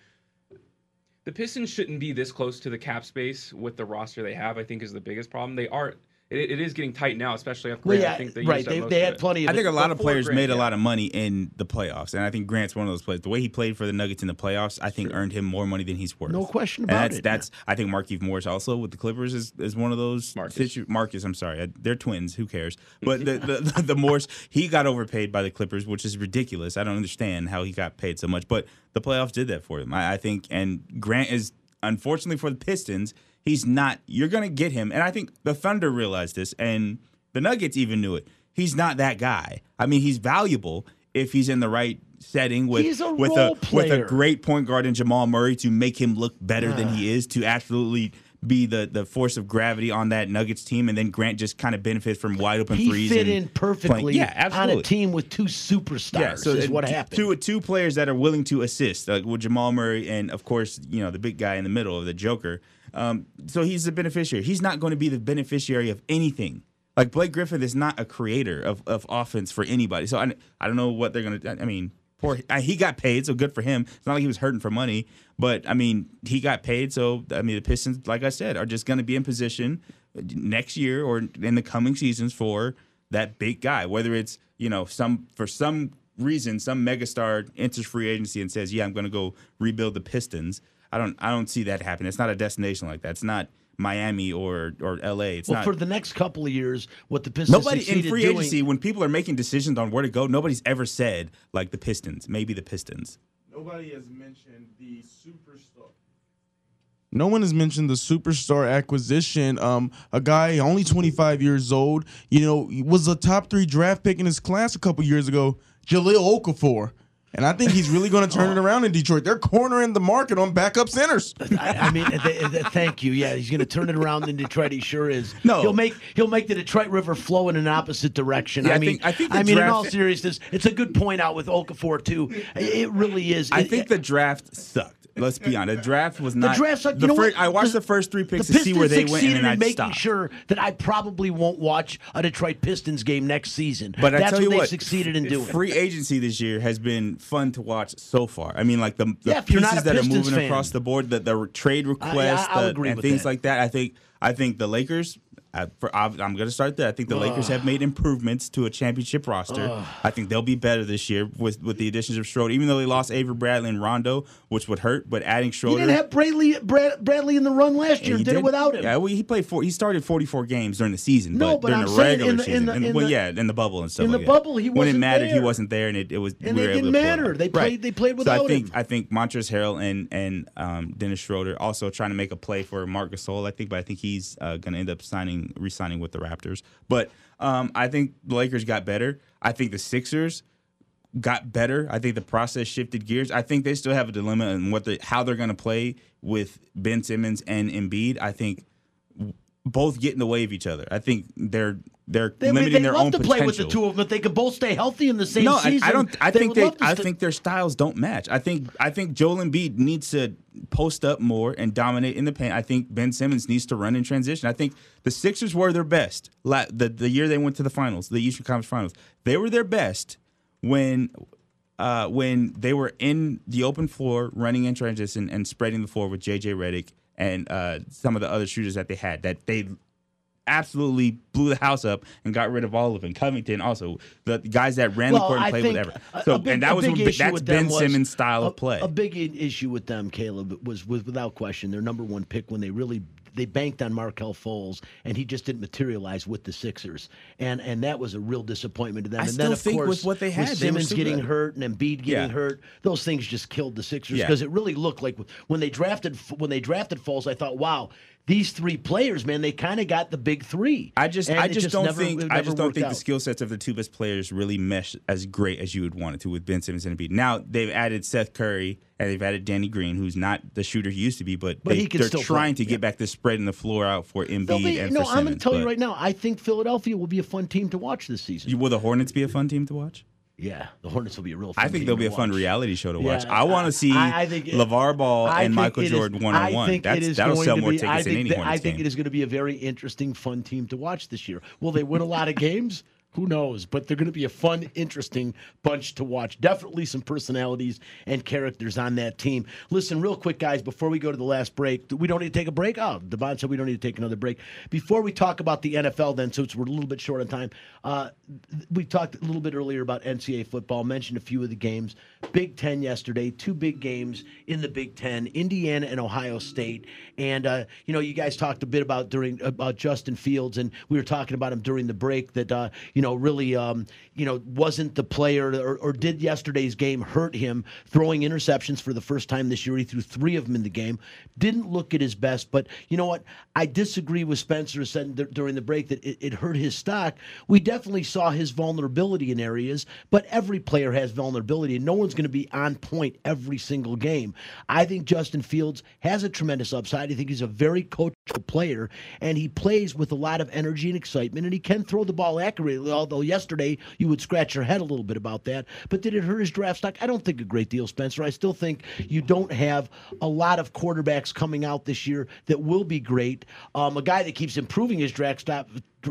The Pistons shouldn't be this close to the cap space with the roster they have. I think is the biggest problem. They are. It, it is getting tight now, especially after Well, Grant. yeah, I think they right. up They, they had it. plenty of. I think a lot of players Grant, made a yeah. lot of money in the playoffs, and I think Grant's one of those players. The way he played for the Nuggets in the playoffs, I think earned him more money than he's worth. No question And about that's, it, That's I think Markieff Morris also with the Clippers is, is one of those. Marcus. situ- Marcus, I'm sorry, I- they're twins. Who cares? But *laughs* the, the the Morris he got overpaid by the Clippers, which is ridiculous. I don't understand how he got paid so much, but the playoffs did that for him. I, I think, and Grant is unfortunately for the Pistons, he's not. You're gonna get him, and I think the Thunder realized this, and the Nuggets even knew it. He's not that guy. I mean, he's valuable if he's in the right setting with a with a with a great point guard in Jamal Murray to make him look better than he is to absolutely be the the force of gravity on that Nuggets team, and then Grant just kind of benefits from wide open He threes. fit and in perfectly playing- Yeah, on absolutely. a team with two superstars. Yeah, so is what t- happened. Two two players that are willing to assist, like with Jamal Murray and of course you know the big guy in the middle of the Joker. Um, so he's the beneficiary. He's not going to be the beneficiary of anything. Like Blake Griffin is not a creator of, of offense for anybody. So I, I don't know what they're gonna. I mean, poor he got paid, so good for him. It's not like he was hurting for money, but I mean he got paid. So I mean the Pistons, like I said, are just going to be in position next year or in the coming seasons for that big guy. Whether it's you know some for some reason some megastar enters free agency and says, "Yeah, I'm going to go rebuild the Pistons." I don't I don't see that happening. It's not a destination like that. It's not Miami or or L.A. It's well, not. for the next couple of years, what the Pistons Nobody in free doing, agency, when people are making decisions on where to go, nobody's ever said like the Pistons, maybe the Pistons. Nobody has mentioned the superstar. No one has mentioned the superstar acquisition. Um, a guy only 25 years old, you know, was a top three draft pick in his class a couple years ago, Jahlil Okafor. And I think he's really going to turn it oh. around in Detroit. They're cornering the market on backup centers. I, I mean, th- th- thank you. Yeah, he's going to turn it around in Detroit. He sure is. No. he'll make he'll make the Detroit River flow in an opposite direction. Yeah, I I mean, think- I think the mean, in all seriousness, it's a good point out with Okafor too. It really is. I It- think the draft sucked. Let's be honest. The draft was not. draft sucked. The You know fir- what? I watched The- the, first three picks to see where they went, and then I in making stopped. sure that I probably won't watch a Detroit Pistons game next season. But I that's tell what you they succeeded in doing. Free agency this year has been fun to watch so far. I mean, like the, the Yeah, pieces that are moving fan. across the board, the, the trade requests, I'll the- and things that. like that. I think I think the Lakers. I, for, I'm going to start there. I think the Lakers have made improvements to a championship roster. I think they'll be better this year with, with the additions of Schroeder. Even though they lost Avery Bradley and Rondo, which would hurt, but adding Schroeder. didn't have Bradley, Brad, Bradley in the run last year. he Did, it without him. Yeah, well, he played four. He started 44 games during the season. No, but, but during I'm the regular in the- in season, the- and- in well, yeah, in the bubble and stuff. in the like that. bubble, he when it mattered, he wasn't there, and it, it was. And we were didn't able to pull it matter. They played- they played So I without think him. I think Montrezl Harrell and and um, Dennis Schroeder also trying to make a play for Marc Gasol. I think, but I think he's uh, going to end up signing, re-signing with the Raptors. But um, I think the Lakers got better. I think the Sixers got better. I think the process shifted gears. I think they still have a dilemma in what the how they're going to play with Ben Simmons and Embiid. I think both get in the way of each other. I think they're they're They, limiting they their love own to potential. play with the two of them but they could both stay healthy in the same no, I, season. I don't. I they think they. I st- think their styles don't match. I think. I think Joel Embiid needs to post up more and dominate in the paint. I think Ben Simmons needs to run in transition. I think the Sixers were their best. La- the the year they went to the finals, the Eastern Conference Finals, they were their best when. Uh, when they were in the open floor, running in transition and spreading the floor with JJ Redick and uh, some of the other shooters that they had, that they absolutely blew the house up and got rid of all of them. Covington also the guys that ran the court and I played with. So big- and that was big that's Ben Simmons' style a, of play. A big issue with them, Caleb, was was without question their number one pick when they really they banked on Markelle Fultz, and he just didn't materialize with the Sixers, and and that was a real disappointment to them. I and then of think course with what they had, with Simmons getting good. hurt and Embiid getting Yeah. hurt, those things just killed the Sixers Yeah. because it really looked like when they drafted when they drafted Fultz, I thought, wow. These three players, man, they kind of got the big three. I just, I it just, don't never- think, I just don't think the skill sets of the two best players really mesh as great as you would want it to with Ben Simmons and Embiid. Now they've added Seth Curry and they've added Danny Green, who's not the shooter he used to be, but, But they, still trying play, to get back the spread and the floor out for Embiid be- and no, for I'm going to tell you right now. I think Philadelphia will be a fun team to watch this season. Will the Hornets be a fun team to watch? Yeah, the Hornets will be a real. Fun I think they'll be a fun reality show to Yeah, watch. I want to see I- I think it- LaVar Ball I and Michael Jordan one on one. think it That's is that'll sell more be- tickets than any that- Hornets I think game. it is going to be a very interesting, fun team to watch this year. Will they win a lot of *laughs* games? Who knows? But they're going to be a fun, interesting bunch to watch. Definitely some personalities and characters on that team. Listen, real quick, guys, before we go to the last break, we don't need to take a break. Oh, Devon said we don't need to take another break. Before we talk about the NFL, then, since we're a little bit short on time, uh, we talked a little bit earlier about NCAA football, mentioned a few of the games. Big Ten yesterday, two big games in the Big Ten, Indiana and Ohio State. And, uh, you know, you guys talked a bit about during about Justin Fields, and we were talking about him during the break that, uh, you know, really, um, you know, wasn't the player or, or did yesterday's game hurt him throwing interceptions for the first time this year. He threw three of them in the game. Didn't look at his best, but you know what? I disagree with Spencer said dur- during the break that it, it hurt his stock. We definitely saw his vulnerability in areas, but every player has vulnerability, and no one's going to be on point every single game. I think Justin Fields has a tremendous upside. I think he's a very coachable player, and he plays with a lot of energy and excitement, and he can throw the ball accurately. Although yesterday you would scratch your head a little bit about that, but did it hurt his draft stock? I don't think a great deal, Spencer. I still think you don't have a lot of quarterbacks coming out this year that will be great. Um, a guy that keeps improving his draft stock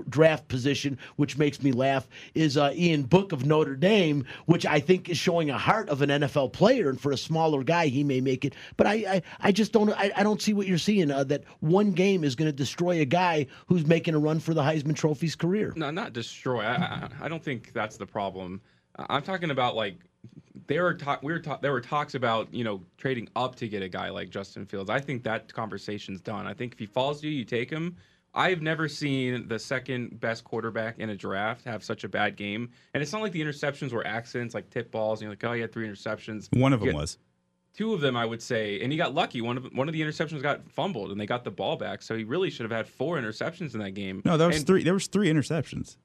draft position, which makes me laugh, is uh, Ian Book of Notre Dame, which I think is showing a heart of an NFL player, and for a smaller guy, he may make it. But I, I, I just don't, I, I don't see what you're seeing. Uh, that one game is going to destroy a guy who's making a run for the Heisman Trophy's career. No, not destroy. I, I, I don't think that's the problem. I'm talking about like there were talk, we were talk, there were talks about you know trading up to get a guy like Justin Fields. I think that conversation's done. I think if he falls to you, you take him. I've never seen the second best quarterback in a draft have such a bad game, and it's not like the interceptions were accidents, like tip balls. You know, like oh, he had three interceptions. One of them was. Two of them, I would say, and he got lucky. One of one of the interceptions got fumbled, and they got the ball back. So he really should have had four interceptions in that game. No, there was And- three. There was three interceptions.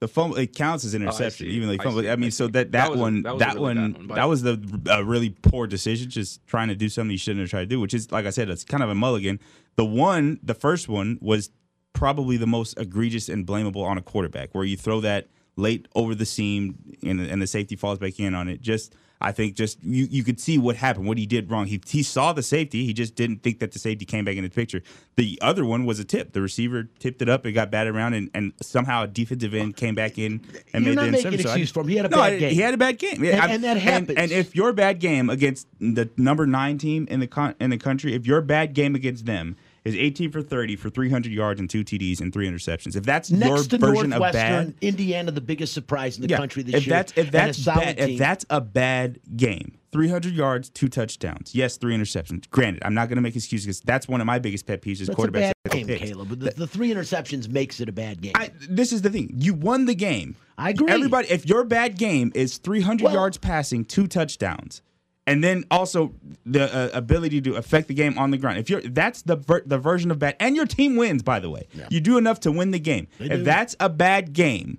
The fumble it counts as interception, Oh, even though he I I, mean, so that That that, a- one, that a that really one, that was the uh, really poor decision, just trying to do something you shouldn't have tried to do. Which is, like I said, it's kind of a mulligan. The one, the first one, was probably the most egregious and blamable on a quarterback, where you throw that late over the seam and, and the safety falls back in on it. Just, I think, just you, you could see what happened, what he did wrong. He he saw the safety, he just didn't think that the safety came back in the picture. The other one was a tip. The receiver tipped it up, it got batted around, and, and somehow a defensive end came back in and You're made not the making. So I- for him. He had a no, bad game. He had a bad game, Yeah, And- and that happens. And, if your bad game against the number nine team in the con- in the country, if your bad game against them is 18 for 30 for 300 yards and two TDs and three interceptions, if that's Next to your version of bad, Indiana, the biggest surprise in the yeah, country this if year. that's if a that's bad, if that's a bad game, 300 yards, two touchdowns, yes, three interceptions. Granted, I'm not going to make excuses because that's one of my biggest pet peeves is That's a bad game, picks. Caleb. But the, the three interceptions makes it a bad game. I, this is the thing. You won the game. I agree. Everybody, if your bad game is 300 Well- yards passing, two touchdowns, and then also the uh, ability to affect the game on the ground. If you're that's the ver- the version of bad, and your team wins, by the way, you do enough to win the game. They if do. that's a bad game,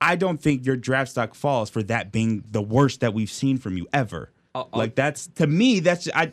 I don't think your draft stock falls for that being the worst that we've seen from you ever. I'll- like that's to me, that's I.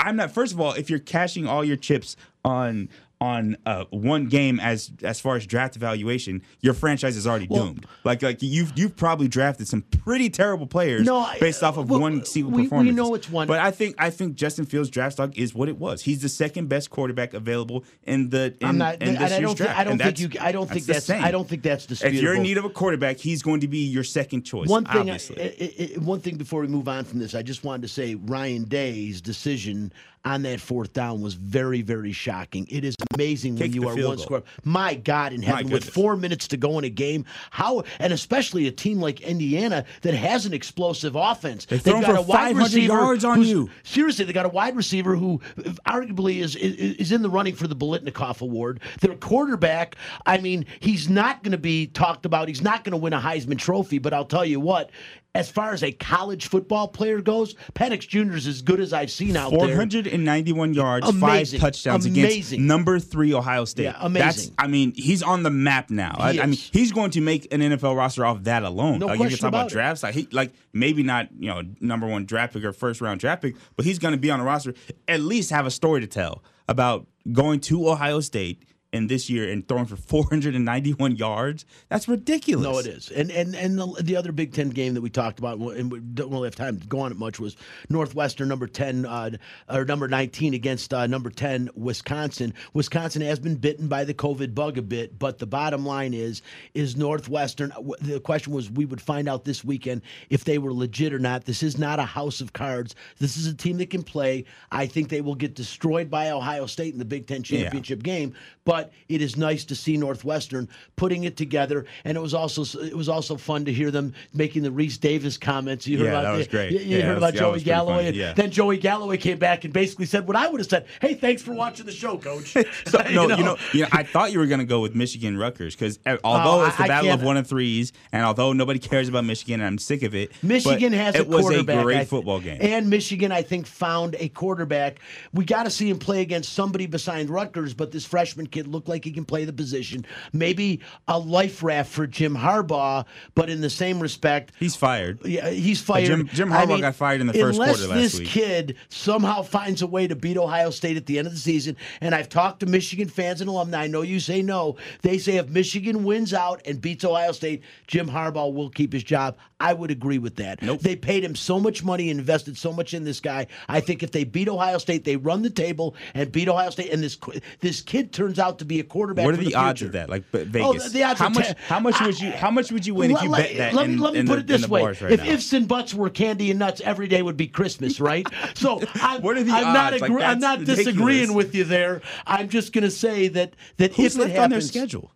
I'm not. First of all, if you're cashing all your chips on on uh, one game as as far as draft evaluation, your franchise is already Well- doomed. Like like you've you've probably drafted some pretty terrible players No, I- based off of well, one single we- we performance. know it's one- but I think I think Justin Fields' draft stock is what it was. He's the second best quarterback available in the in, I'm not. in this I year's don't. Think, draft. I don't And think you. that's- I don't think the that's. same. I don't think that's If you're in need of a quarterback, he's going to be your second choice. One thing, I. I- I- one thing before we move on from this, I just wanted to say Ryan Day's decision on that fourth down was very, very shocking. It is amazing when you are one goal. score. My God in heaven, with four minutes to go in a game, how and especially a team like Indiana that has an explosive offense. They've throwing got for a wide 500 receiver yards on you. Seriously, they got a wide receiver who arguably is, is is in the running for the Biletnikoff Award. Their quarterback, I mean, he's not going to be talked about. He's not going to win a Heisman Trophy, but I'll tell you what. As far as a college football player goes, Penix Jr. is as good as I've seen out there. 491 yards, Amazing. five touchdowns Amazing. against number three Ohio State. Yeah, amazing. That's, I mean, he's on the map now. I, I mean, he's going to make an NFL roster off that alone. No like, you can talk about about drafts, like he, like maybe not, you know, number one draft pick or first round draft pick, but he's going to be on a roster. At least have a story to tell about going to Ohio State. In this year and throwing for 491 yards, that's ridiculous. No, it is. And and and the, the other Big Ten game that we talked about, and we don't really have time to go on it much, was Northwestern number ten uh, or number nineteen against uh, number ten Wisconsin. Wisconsin has been bitten by the COVID bug a bit, but the bottom line is is Northwestern. The question was we would find out this weekend if they were legit or not. This is not a house of cards. This is a team that can play. I think they will get destroyed by Ohio State in the Big Ten championship game, but it is nice to see Northwestern putting it together. And it was also it was also fun to hear them making the Rece Davis comments. You heard Yeah, about that was great. You, you Yeah, heard about was- Joey Galloway, yeah. then Joey Galloway came back and basically said what I would have said. Hey, thanks for watching the show, Coach. *laughs* So, *laughs* no, you know, you know, I thought you were going to go with Michigan Rutgers because eh, although Oh, it's the I- I battle of one and threes, and although nobody cares about Michigan, and I'm sick of it. Michigan has it a was a great I football game. And Michigan, I think, found a quarterback. We got to see him play against somebody besides Rutgers, but this freshman kid looked like he can play the position. Maybe a life raft for Jim Harbaugh, but in the same respect, He's fired. yeah, he's fired. Jim- Jim I Harbaugh got fired in the first quarter last this week. kid somehow finds a way to beat Ohio State at the end of the season, and I've talked to Michigan fans and alumni. I know you say no. They say if Michigan wins out and beats Ohio State, Jim Harbaugh will keep his job. I would agree with that. Nope. They paid him so much money, invested so much in this guy. I think if they beat Ohio State, they run the table and beat Ohio State, and this this kid turns out to be a quarterback. What are for the, odds future. of that? Like but Oh, Vegas. the odds how much? ten- how much would you? How much would you win if you let, bet that? let in, me, let me in put the, it this way: right if now? ifs and buts were candy and nuts, every day would be Christmas, right? *laughs* So I'm, What are the I'm not odds? Like, I'm not ridiculous. disagreeing with you there. I'm just going to say that that Who's if it left on their schedule?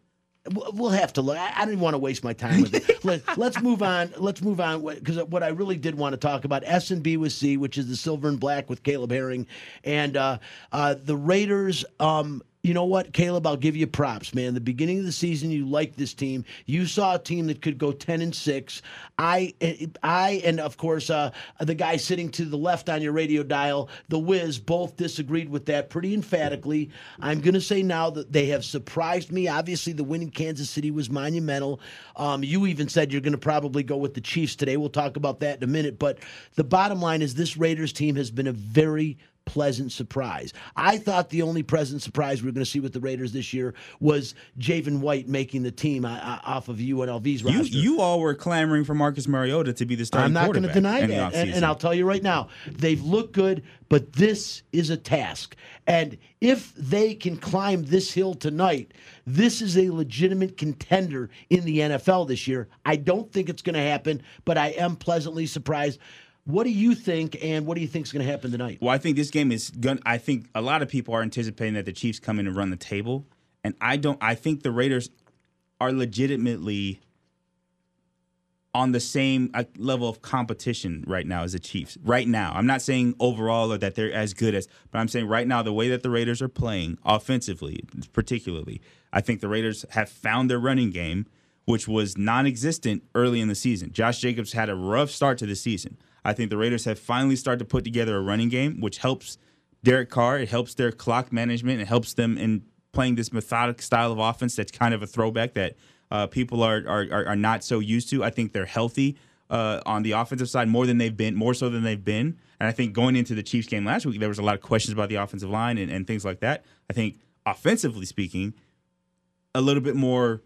We'll have to look. I didn't want to waste my time with it. *laughs* Let, let's move on. Let's move on because what I really did want to talk about S and B with C, which is the silver and black with Caleb Herring, and uh, uh, the Raiders. Um, you know what, Caleb? I'll give you props, man. The beginning of the season, you liked this team. You saw a team that could go ten and six. I, I, and of course, uh, the guy sitting to the left on your radio dial, the Wiz, both disagreed with that pretty emphatically. I'm going to say now that they have surprised me. Obviously, the win in Kansas City was monumental. Um, you even said you're going to probably go with the Chiefs today. We'll talk about that in a minute. But the bottom line is this Raiders team has been a very pleasant surprise. I thought the only pleasant surprise we were going to see with the Raiders this year was Javin White making the team uh, uh, off of UNLV's You roster. you all were clamoring for Marcus Mariota to be the starting I'm not going to deny that. And, and I'll tell you right now, they've looked good, but this is a task. And if they can climb this hill tonight, this is a legitimate contender in the NFL this year. I don't think it's going to happen, but I am pleasantly surprised. What do you think, and what do you think is going to happen tonight? Well, I think this game is going. I think a lot of people are anticipating that the Chiefs come in and run the table, and I don't. I think the Raiders are legitimately on the same uh, level of competition right now as the Chiefs. Right now, I'm not saying overall or that they're as good as, but I'm saying right now the way that the Raiders are playing offensively, particularly, I think the Raiders have found their running game, which was non-existent early in the season. Josh Jacobs had a rough start to the season. I think the Raiders have finally started to put together a running game, which helps Derek Carr. It helps their clock management. It helps them in playing this methodic style of offense that's kind of a throwback that uh, people are, are are not so used to. I think they're healthy uh, on the offensive side more than they've been, more so than they've been. And I think going into the Chiefs game last week, there was a lot of questions about the offensive line and, and things like that. I think offensively speaking, a little bit more,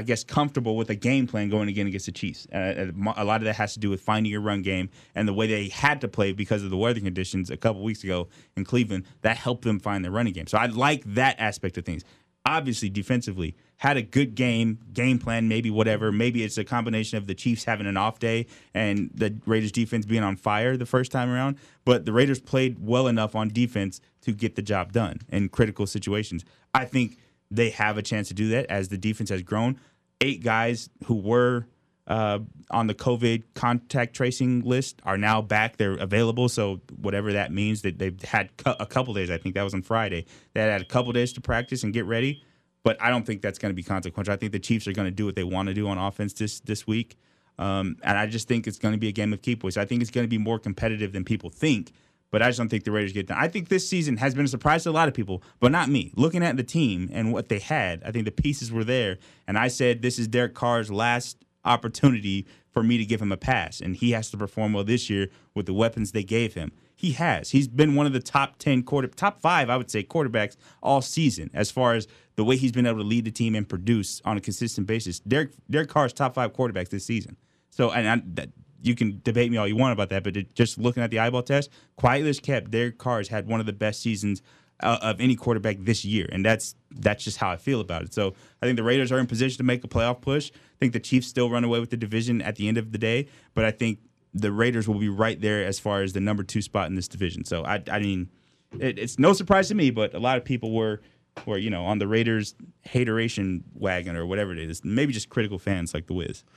I guess, comfortable with a game plan going again against the Chiefs. Uh, a lot of that has to do with finding your run game and the way they had to play because of the weather conditions a couple weeks ago in Cleveland. That helped them find their running game. So I like that aspect of things. obviously defensively had a good game, game plan, maybe whatever. Maybe it's a combination of the Chiefs having an off day and the Raiders defense being on fire the first time around. But the Raiders played well enough on defense to get the job done in critical situations. I think they have a chance to do that as the defense has grown. Eight guys who were uh, on the COVID contact tracing list are now back. They're available. So whatever that means, that they've had a couple days. I think that was on Friday. They had a couple days to practice and get ready. But I don't think that's going to be consequential. I think the Chiefs are going to do what they want to do on offense this this week. Um, and I just think it's going to be a game of keep boys. I think it's going to be more competitive than people think. But I just don't think the Raiders get done. I think this season has been a surprise to a lot of people, but not me. Looking at the team and what they had, I think the pieces were there. And I said this is Derek Carr's last opportunity for me to give him a pass. And he has to perform well this year with the weapons they gave him. He has. He's been one of the top 10 quarter top 5, I would say, quarterbacks all season as far as the way he's been able to lead the team and produce on a consistent basis. Derek Derek Carr's top 5 quarterbacks this season. So and I, that, you can debate me all you want about that, but it, just looking at the eyeball test, quietly kept, their Carr's had one of the best seasons uh, of any quarterback this year, and that's that's just how I feel about it. So I think the Raiders are in position to make a playoff push. I think the Chiefs still run away with the division at the end of the day, but I think the Raiders will be right there as far as the number two spot in this division. So I, I mean, it, it's no surprise to me, but a lot of people were were you know on the Raiders hateration wagon or whatever it is. Maybe just critical fans like the Wiz. *laughs*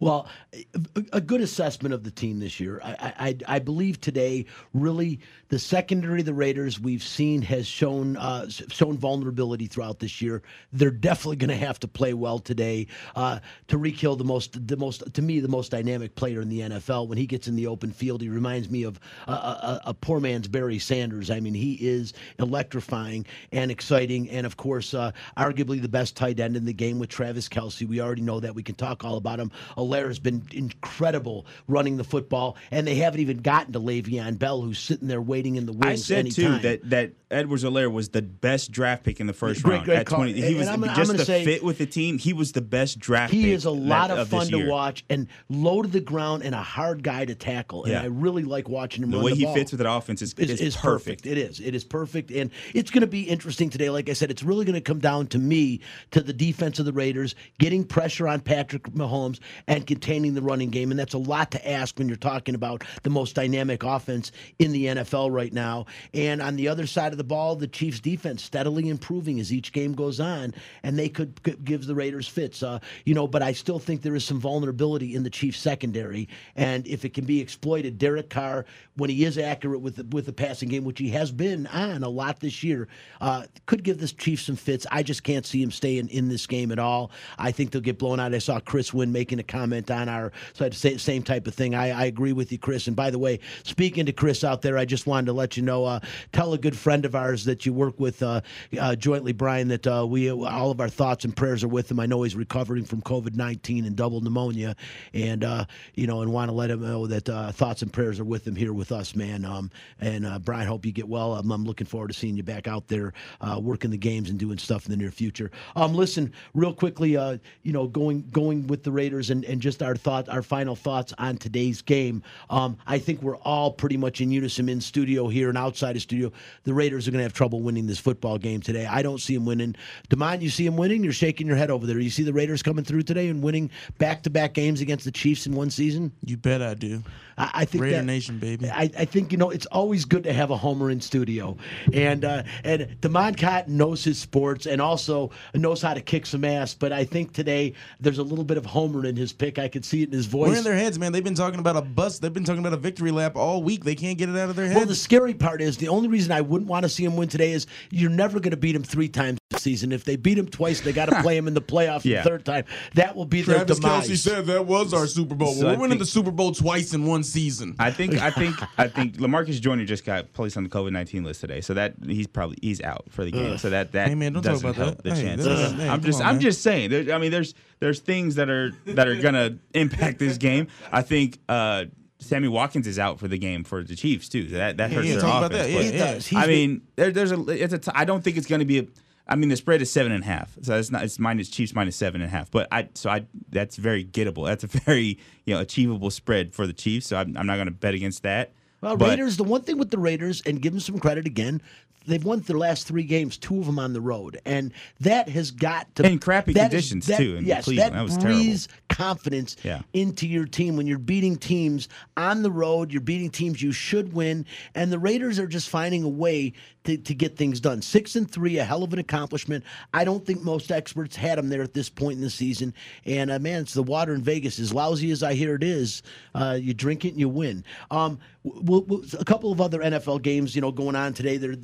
Well, a, a good assessment of the team this year. I, I, I believe today, really, the secondary the Raiders we've seen has shown uh, shown vulnerability throughout this year. They're definitely going to have to play well today. Uh, Tyreek Hill, the most the most to me the most dynamic player in the NFL. When he gets in the open field, he reminds me of a, a, a poor man's Barry Sanders. I mean, he is electrifying and exciting, and of course, uh, arguably the best tight end in the game with Travis Kelce. We already know that. We can talk all about him. Helaire has been incredible running the football, and they haven't even gotten to Le'Veon Bell, who's sitting there waiting in the wings. I said anytime. too that that Edwards-Helaire was the best draft pick in the first Great, round great at call. twenty. He And was I'm I'm just gonna the say- fit with the team. He was the best draft. Pick. He is a lot that- of this fun to watch and low to the ground and a hard guy to tackle. And Yeah. I really like watching him The way the he fits with that offense is, is, is, is perfect. perfect. It is. It is perfect, and it's going to be interesting today. Like I said, it's really going to come down to me to the defense of the Raiders getting pressure on Patrick Mahomes and containing the running game, and that's a lot to ask when you're talking about the most dynamic offense in the NFL right now. And on the other side of the ball, the Chiefs' defense steadily improving as each game goes on, and they could, give the Raiders fits. Uh, you know, but I still think there is some vulnerability in the Chiefs' secondary, and if it can be exploited, Derek Carr, when he is accurate with the, with the passing game, which he has been on a lot this year, uh, could give the Chiefs some fits. I just can't see him staying in this game at all. I think they'll get blown out. I saw Chris Wynn making a comment on our so say same type of thing. I, I agree with you, Chris. And by the way, speaking to Chris out there, I just wanted to let you know, uh, tell a good friend of ours that you work with uh, uh, jointly, Brian, that uh, we all of our thoughts and prayers are with him. I know he's recovering from COVID nineteen and double pneumonia, and uh, you know, and want to let him know that uh, thoughts and prayers are with him here with us, man. Um, and Brian, hope you get well. I'm looking forward to seeing you back out there uh, working the games and doing stuff in the near future. Um, listen, real quickly, uh, you know, going going with the Raiders and, and just our thought, our final thoughts on today's game. Um, I think we're all pretty much in unison in studio here and outside of studio. The Raiders are going to have trouble winning this football game today. I don't see them winning. Demond, you see them winning? You're shaking your head over there. You see the Raiders coming through today and winning back to back games against the Chiefs in one season? You bet I do. I, I think Raider that, Nation, baby. I, I think you know it's always good to have a homer in studio, and uh, and Demond Cotton knows his sports and also knows how to kick some ass. But I think today there's a little bit of homer in his pick. I could see it in his voice. We're in their heads, man. They've been talking about a bust. They've been talking about a victory lap all week. They can't get it out of their head. Well, the scary part is the only reason I wouldn't want to see him win today is you're never going to beat him three times season. If they beat him twice, they got to *laughs* play him in the playoffs Yeah. the third time. That will be Travis their demise. Kelce said that was our Super Bowl. So we're winning think- the Super Bowl twice in one season. I think I think *laughs* I think Lamarcus Joyner just got placed on the COVID nineteen list today, so that he's probably he's out for the game. So that that Hey, man, don't doesn't about help that. the Hey, chances. hey, I'm just on, I'm man. just saying. There, I mean, there's there's things that are that are gonna impact this game. I think. uh Sammy Watkins is out for the game for the Chiefs too. So that that hurts yeah, their talk about offense. that. Yeah, He yeah. does. I mean, there, there's a it's a t- I don't think it's going to be a. I mean, the spread is seven and a half, so it's not it's minus Chiefs minus seven and a half. But I so I that's very gettable. That's a *laughs* very you know achievable spread for the Chiefs. So I'm, I'm not going to bet against that. Well, But- Raiders. The one thing with the Raiders, and give them some credit again, they've won their last three games, two of them on the road, and that has got to In crappy that is- conditions, that- too, in yes, Cleveland. that, That was terrible. confidence Yeah. into your team when you're beating teams on the road. You're beating teams you should win, and the Raiders are just finding a way to, to get things done. Six and three, a hell of an accomplishment. I don't think most experts had them there at this point in the season. And uh, man, it's the water in Vegas. As lousy as I hear it is, uh, you drink it and you win. Um, we'll, we'll, a couple of other NFL games, you know, going on today. There,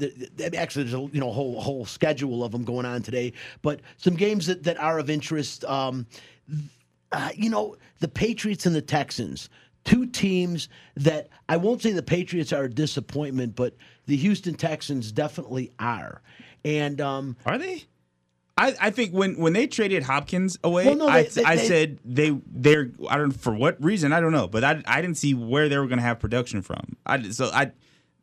actually there's a you know whole whole schedule of them going on today, but some games that, that are of interest. Um, uh, you know, the Patriots and the Texans, two teams that I won't say the Patriots are a disappointment, but the Houston Texans definitely are. And um, Are they? I, I think when, when they traded Hopkins away, Well, no, I, they- they- I they- said they they're I don't for what reason I don't know, but I, I didn't see where they were going to have production from. I so I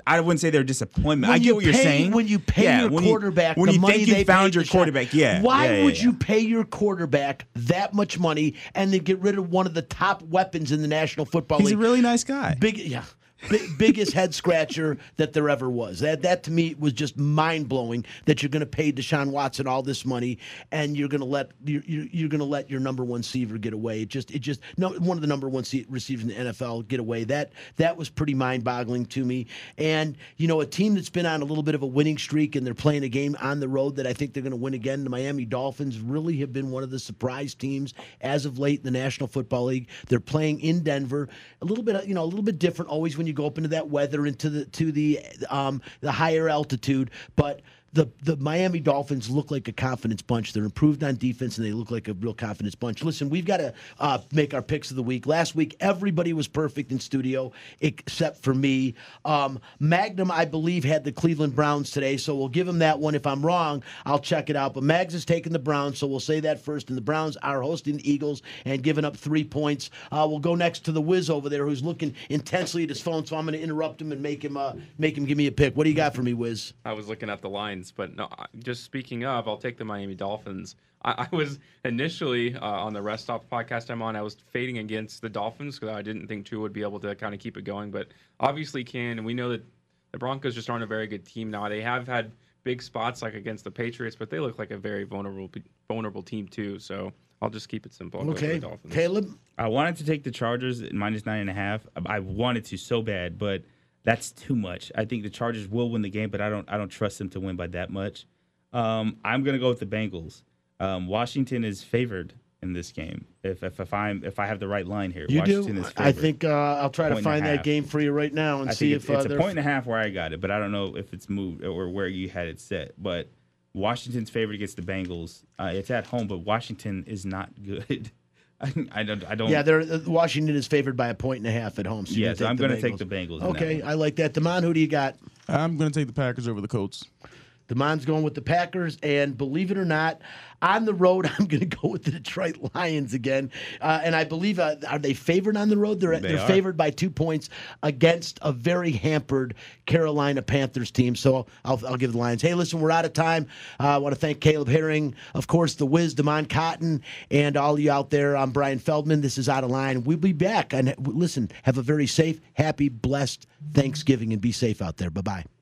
I wouldn't say they're disappointment. when I get you what you're saying. when you pay Yeah, your when you- quarterback, when the you money think you they found your quarterback, yeah. Why yeah, yeah, would you pay your quarterback that much money and then get rid of one of the top weapons in the National Football He's League? He's a really nice guy. big yeah big, biggest head scratcher that there ever was. That that to me was just mind-blowing that you're going to pay Deshaun Watson all this money and you're going to let you're, you're, going to let your number one receiver get away. It just it just no one of the number one receivers in the NFL get away. That that was pretty mind-boggling to me. And you know a team that's been on a little bit of a winning streak and they're playing a game on the road that I think they're going to win again the Miami Dolphins really have been one of the surprise teams as of late in the National Football League. They're playing in Denver. A little bit you know a little bit different always when you go up into that weather into the to the um the higher altitude but the the Miami Dolphins look like a confidence bunch. They're improved on defense and they look like a real confidence bunch. Listen, we've got to uh, make our picks of the week. Last week, everybody was perfect in studio except for me. Um, Magnum, I believe, had the Cleveland Browns today, so we'll give him that one. If I'm wrong, I'll check it out. But Mags is taking the Browns, so we'll say that first. And the Browns are hosting the Eagles and giving up three points. Uh, we'll go next to the Wiz over there, who's looking intensely at his phone. So I'm going to interrupt him and make him uh, make him give me a pick. What do you got for me, Wiz? I was looking at the lines, but no. Just speaking of, I'll take the Miami Dolphins. I, I was initially uh, on the Rest Stop podcast I'm on. I was fading against the Dolphins because I didn't think Tua would be able to kind of keep it going, but obviously can. And we know that the Broncos just aren't a very good team now. They have had big spots like against the Patriots, but they look like a very vulnerable vulnerable team too. So I'll just keep it simple. I'll Okay. Caleb. I wanted to take the Chargers minus nine and a half. I wanted to so bad, but that's too much. I think the Chargers will win the game, but I don't. I don't trust them to win by that much. Um, I'm gonna go with the Bengals. Um, Washington is favored in this game. If if, if I'm if I have the right line here, You Washington do. is favored. I think uh, I'll try to Point find that game for you right now and I see if it's, uh, it's a point and a half where I got it, but I don't know if it's moved or where you had it set. But Washington's favored against the Bengals. Uh, it's at home, but Washington is not *laughs* good. I, *laughs* I don't. I don't. Yeah, they're uh, Washington is favored by a point and a half at home. So you're Yeah, so I'm gonna gonna take the Bengals Okay. I like that. Demond, who do you got? I'm going to take the Packers over the Colts. Demond's going with the Packers, and believe it or not, on the road, *laughs* I'm going to go with the Detroit Lions again. Uh, and I believe uh, are they favored on the road? They're They they're are. favored by two points against a very hampered Carolina Panthers team. So I'll, I'll give the Lions. Hey, listen, we're out of time. Uh, I want to thank Caleb Herring, of course, the Wiz, Demond Cotton, and all you out there. I'm Brian Feldman. This is Outta Line. We'll be back. And listen, have a very safe, happy, blessed Thanksgiving, and be safe out there. Bye bye.